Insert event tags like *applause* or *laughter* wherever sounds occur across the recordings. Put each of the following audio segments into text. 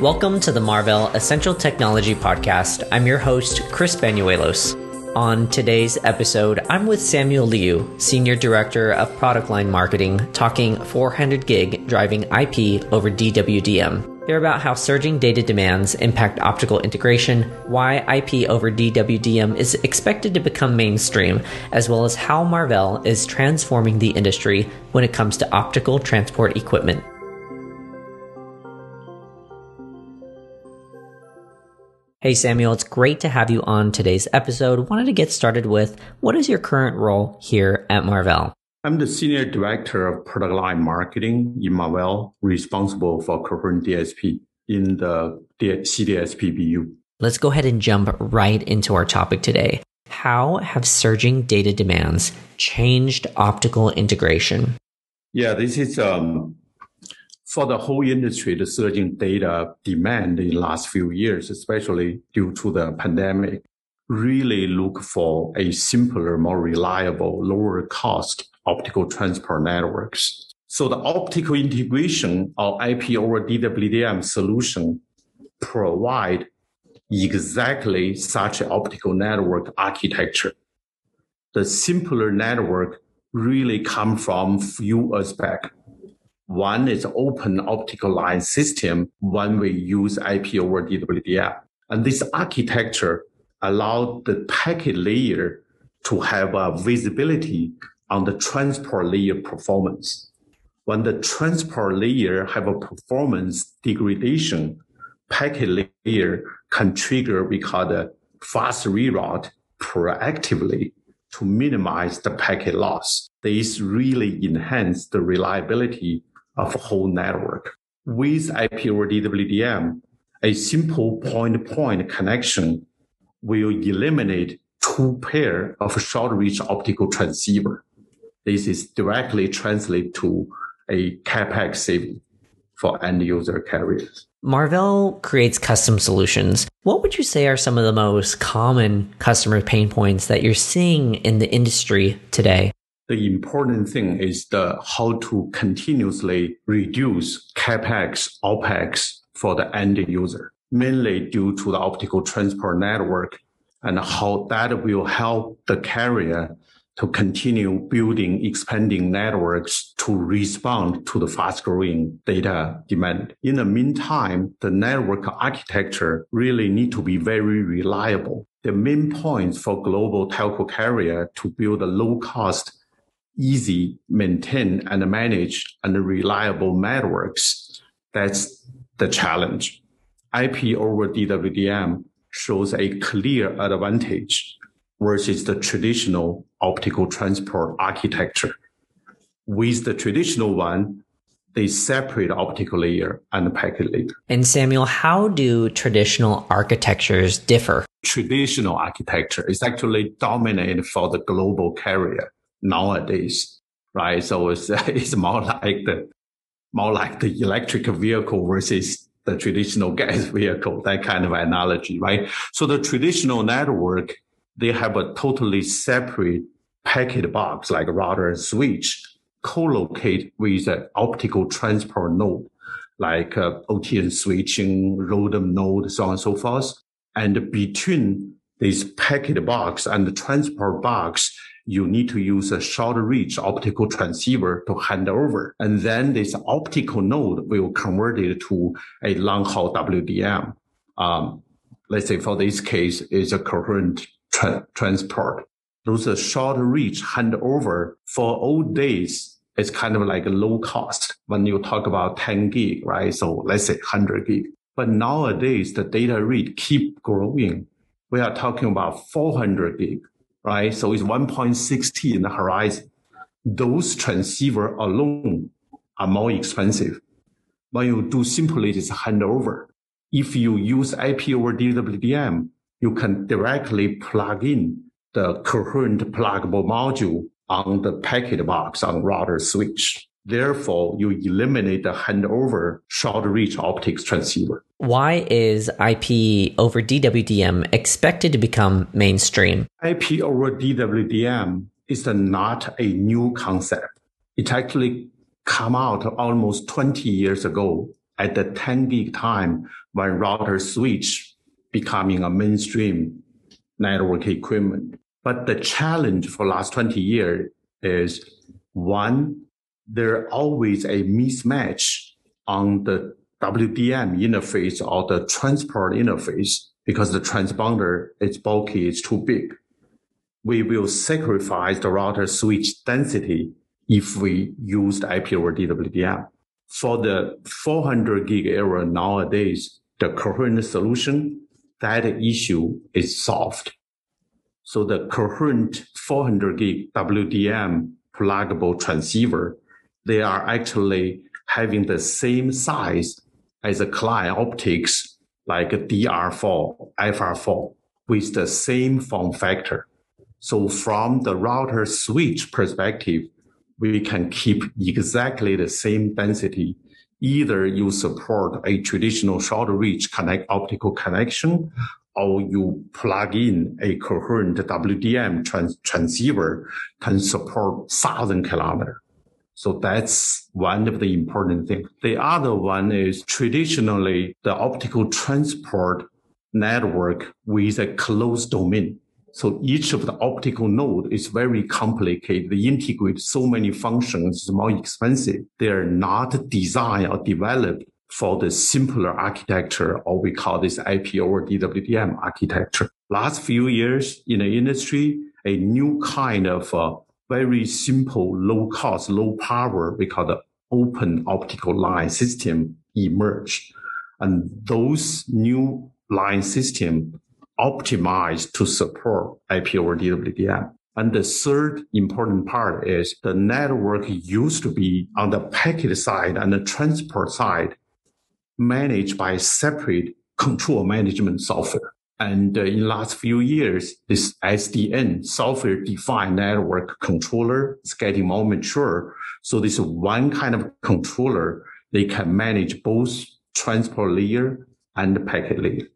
Welcome to the Marvell Essential Technology Podcast. I'm your host, Chris Banuelos. On today's episode, I'm with Samuel Liu, Senior Director of Product Line Marketing, talking 400 gig driving IP over DWDM. They're about how surging data demands impact optical integration, why IP over DWDM is expected to become mainstream, as well as how Marvell is transforming the industry when it comes to optical transport equipment. Hey, Samuel, it's great to have you on today's episode. Wanted to get started with what is your current role here at Marvell? I'm the Senior Director of Product Line Marketing in Marvell, responsible for coherent DSP in the CDSP BU. Let's go ahead and jump right into our topic today. How have surging data demands changed optical integration? Yeah, this is um, for the whole industry, the surging data demand in last few years, especially due to the pandemic, really look for a simpler, more reliable, lower cost optical transport networks. So the optical integration of IP over DWDM solution provide exactly such optical network architecture. The simpler network really come from few aspects one is open optical line system. One we use IP over DWDM. And this architecture allowed the packet layer to have a visibility on the transport layer performance. When the transport layer have a performance degradation, packet layer can trigger we call the fast reroute proactively to minimize the packet loss. This really enhance the reliability of a whole network. With IP over DWDM, a simple point-to-point connection will eliminate two pair of short reach optical transceiver. This is directly translate to a capex saving for end user carriers. Marvell creates custom solutions. What would you say are some of the most common customer pain points that you're seeing in the industry today? The important thing is the how to continuously reduce capex, opex for the end user, mainly due to the optical transport network and how that will help the carrier to continue building expanding networks to respond to the fast growing data demand. In the meantime, the network architecture really need to be very reliable. The main points for global telco carrier to build a low cost easy maintain and manage and reliable networks. That's the challenge. IP over DWDM shows a clear advantage versus the traditional optical transport architecture. With the traditional one, they separate optical layer and packet layer. And Samuel, how do traditional architectures differ? Traditional architecture is actually dominant for the global carrier nowadays, right? So it's, *laughs* it's more like the, more like the electric vehicle versus the traditional *laughs* gas vehicle, that kind of analogy, right? So the traditional network, they have a totally separate packet box like router and switch co-locate with an optical transport node like uh, OTN switching, ROADM node, so on and so forth. And between this packet box and the transport box, you need to use a short reach optical transceiver to hand over. And then this optical node will convert it to a long haul WDM. Um, let's say for this case is a coherent tra- transport. Those are short reach handover for old days. It's kind of like a low cost when you talk about 10 gig, right? So let's say 100 gig. But nowadays the data rate keep growing. We are talking about 400 gig, right? So it's 1.6T in the horizon. Those transceiver alone are more expensive. When you do simply this handover, if you use IP over DWDM, you can directly plug in the coherent pluggable module on the packet box on router switch. Therefore, you eliminate the handover short reach optics transceiver. Why is IP over DWDM expected to become mainstream? IP over DWDM is not a new concept. It actually come out almost 20 years ago at the 10 gig time when router switch becoming a mainstream network equipment. But the challenge for last 20 years is one, there always a mismatch on the WDM interface or the transport interface because the transponder is bulky, it's too big. We will sacrifice the router switch density if we use IP over DWDM. For the 400 gig era nowadays, the coherent solution, that issue is solved. So the coherent 400 gig WDM pluggable transceiver, they are actually having the same size as a client optics like DR4, FR4 with the same form factor. So from the router switch perspective, we can keep exactly the same density. Either you support a traditional short reach connect optical connection or you plug in a coherent WDM trans- transceiver can support thousand kilometer. So that's one of the important things. The other one is traditionally the optical transport network with a closed domain. So each of the optical node is very complicated. They integrate so many functions, it's more expensive. They're not designed or developed for the simpler architecture, or we call this IP over DWDM architecture. Last few years in the industry, a new kind of uh, very simple, low cost, low power, we call the open optical line system emerged. And those new line system optimized to support IP over DWDM. And the third important part is the network used to be on the packet side and the transport side managed by separate control management software. And uh, in last few years, this SDN software defined network controller is getting more mature. So this one kind of controller, they can manage both transport layer and packet layer.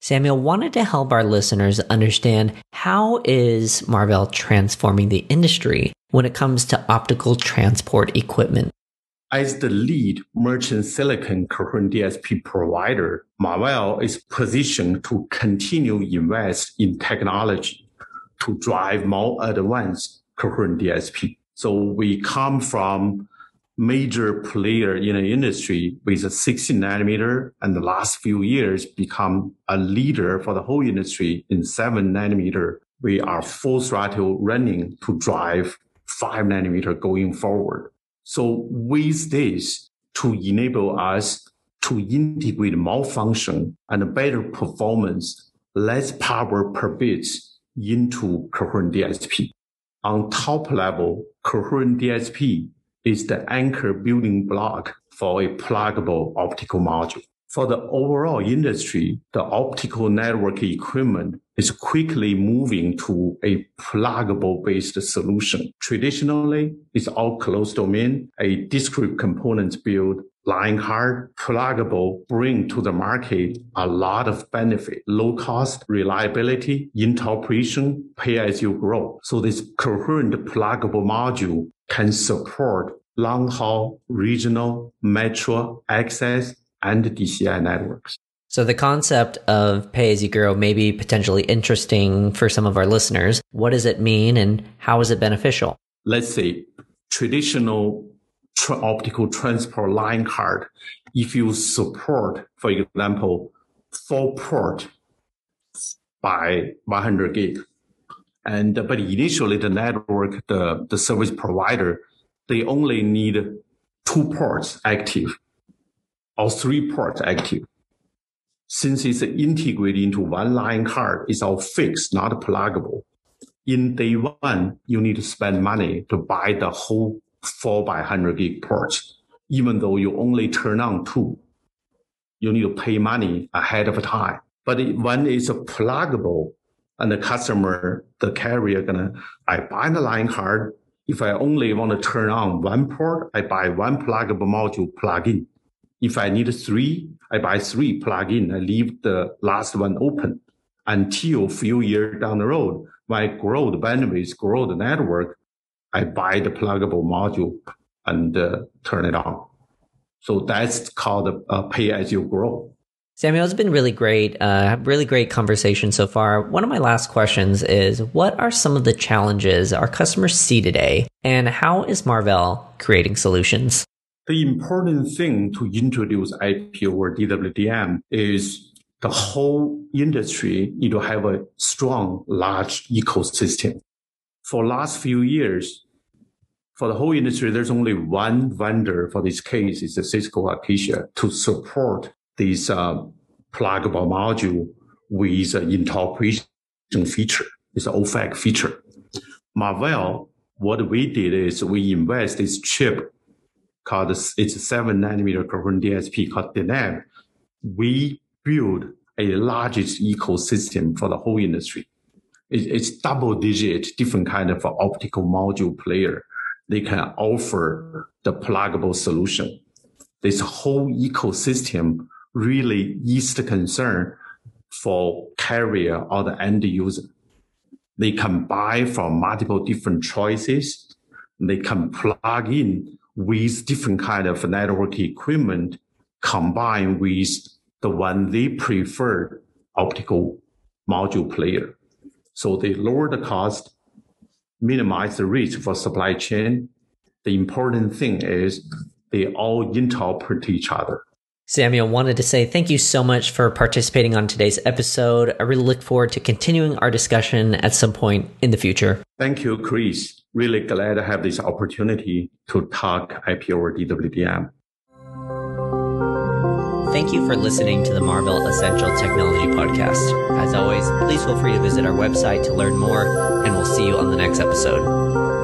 Samuel wanted to help our listeners understand how is Marvell transforming the industry when it comes to optical transport equipment. As the lead merchant silicon coherent DSP provider, Marvell is positioned to continue invest in technology to drive more advanced coherent DSP. So we come from major player in the industry with a 16 nanometer and the last few years become a leader for the whole industry in seven nanometer. We are full throttle running to drive five nanometer going forward. So with this to enable us to integrate more function and better performance, less power per bit into coherent DSP. On top level, coherent DSP is the anchor building block for a pluggable optical module. For the overall industry, the optical network equipment is quickly moving to a pluggable based solution. Traditionally, it's all closed domain, a discrete components build, line card, pluggable bring to the market a lot of benefit, low cost, reliability, interoperation, pay as you grow. So this coherent pluggable module can support long haul, regional, metro access and DCI networks. So the concept of pay as you grow may be potentially interesting for some of our listeners. What does it mean and how is it beneficial? Let's say traditional tra- optical transport line card. If you support, for example, four port by 100 gig, and but initially the network, the, the service provider, they only need two ports active or three ports active. Since it's integrated into one line card, it's all fixed, not pluggable. In day one, you need to spend money to buy the whole four by hundred gig ports, even though you only turn on two. You need to pay money ahead of time. But when it's pluggable and the customer, the carrier gonna, I buy the line card. If I only want to turn on one port, I buy one pluggable module plug in. If I need three, I buy three plug in. I leave the last one open until a few years down the road, my grow the bandwidth, grow the network, I buy the pluggable module and uh, turn it on. So that's called pay as you grow. Samuel, it's been really great. Uh, really great conversation so far. One of my last questions is what are some of the challenges our customers see today and how is Marvell creating solutions? The important thing to introduce IP over DWDM is the whole industry need to have a strong, large ecosystem. For last few years, for the whole industry, there's only one vendor for this case is the Cisco Acacia to support this uh, pluggable module with an interoperation feature. It's an OFAC feature. Marvell, what we did is we invest this chip called it's seven nanometer coherent DSP called Deneb. We build a largest ecosystem for the whole industry. It's double digit different kind of optical module player. They can offer the pluggable solution. This whole ecosystem really is the concern for carrier or the end user. They can buy from multiple different choices. They can plug in with different kind of network equipment combined with the one they prefer optical module player. So they lower the cost, minimize the risk for supply chain. The important thing is they all interpret each other. Samuel wanted to say thank you so much for participating on today's episode. I really look forward to continuing our discussion at some point in the future. Thank you, Chris. Really glad to have this opportunity to talk IP over DWDM. Thank you for listening to the Marvell Essential Technology Podcast. As always, please feel free to visit our website to learn more, and we'll see you on the next episode.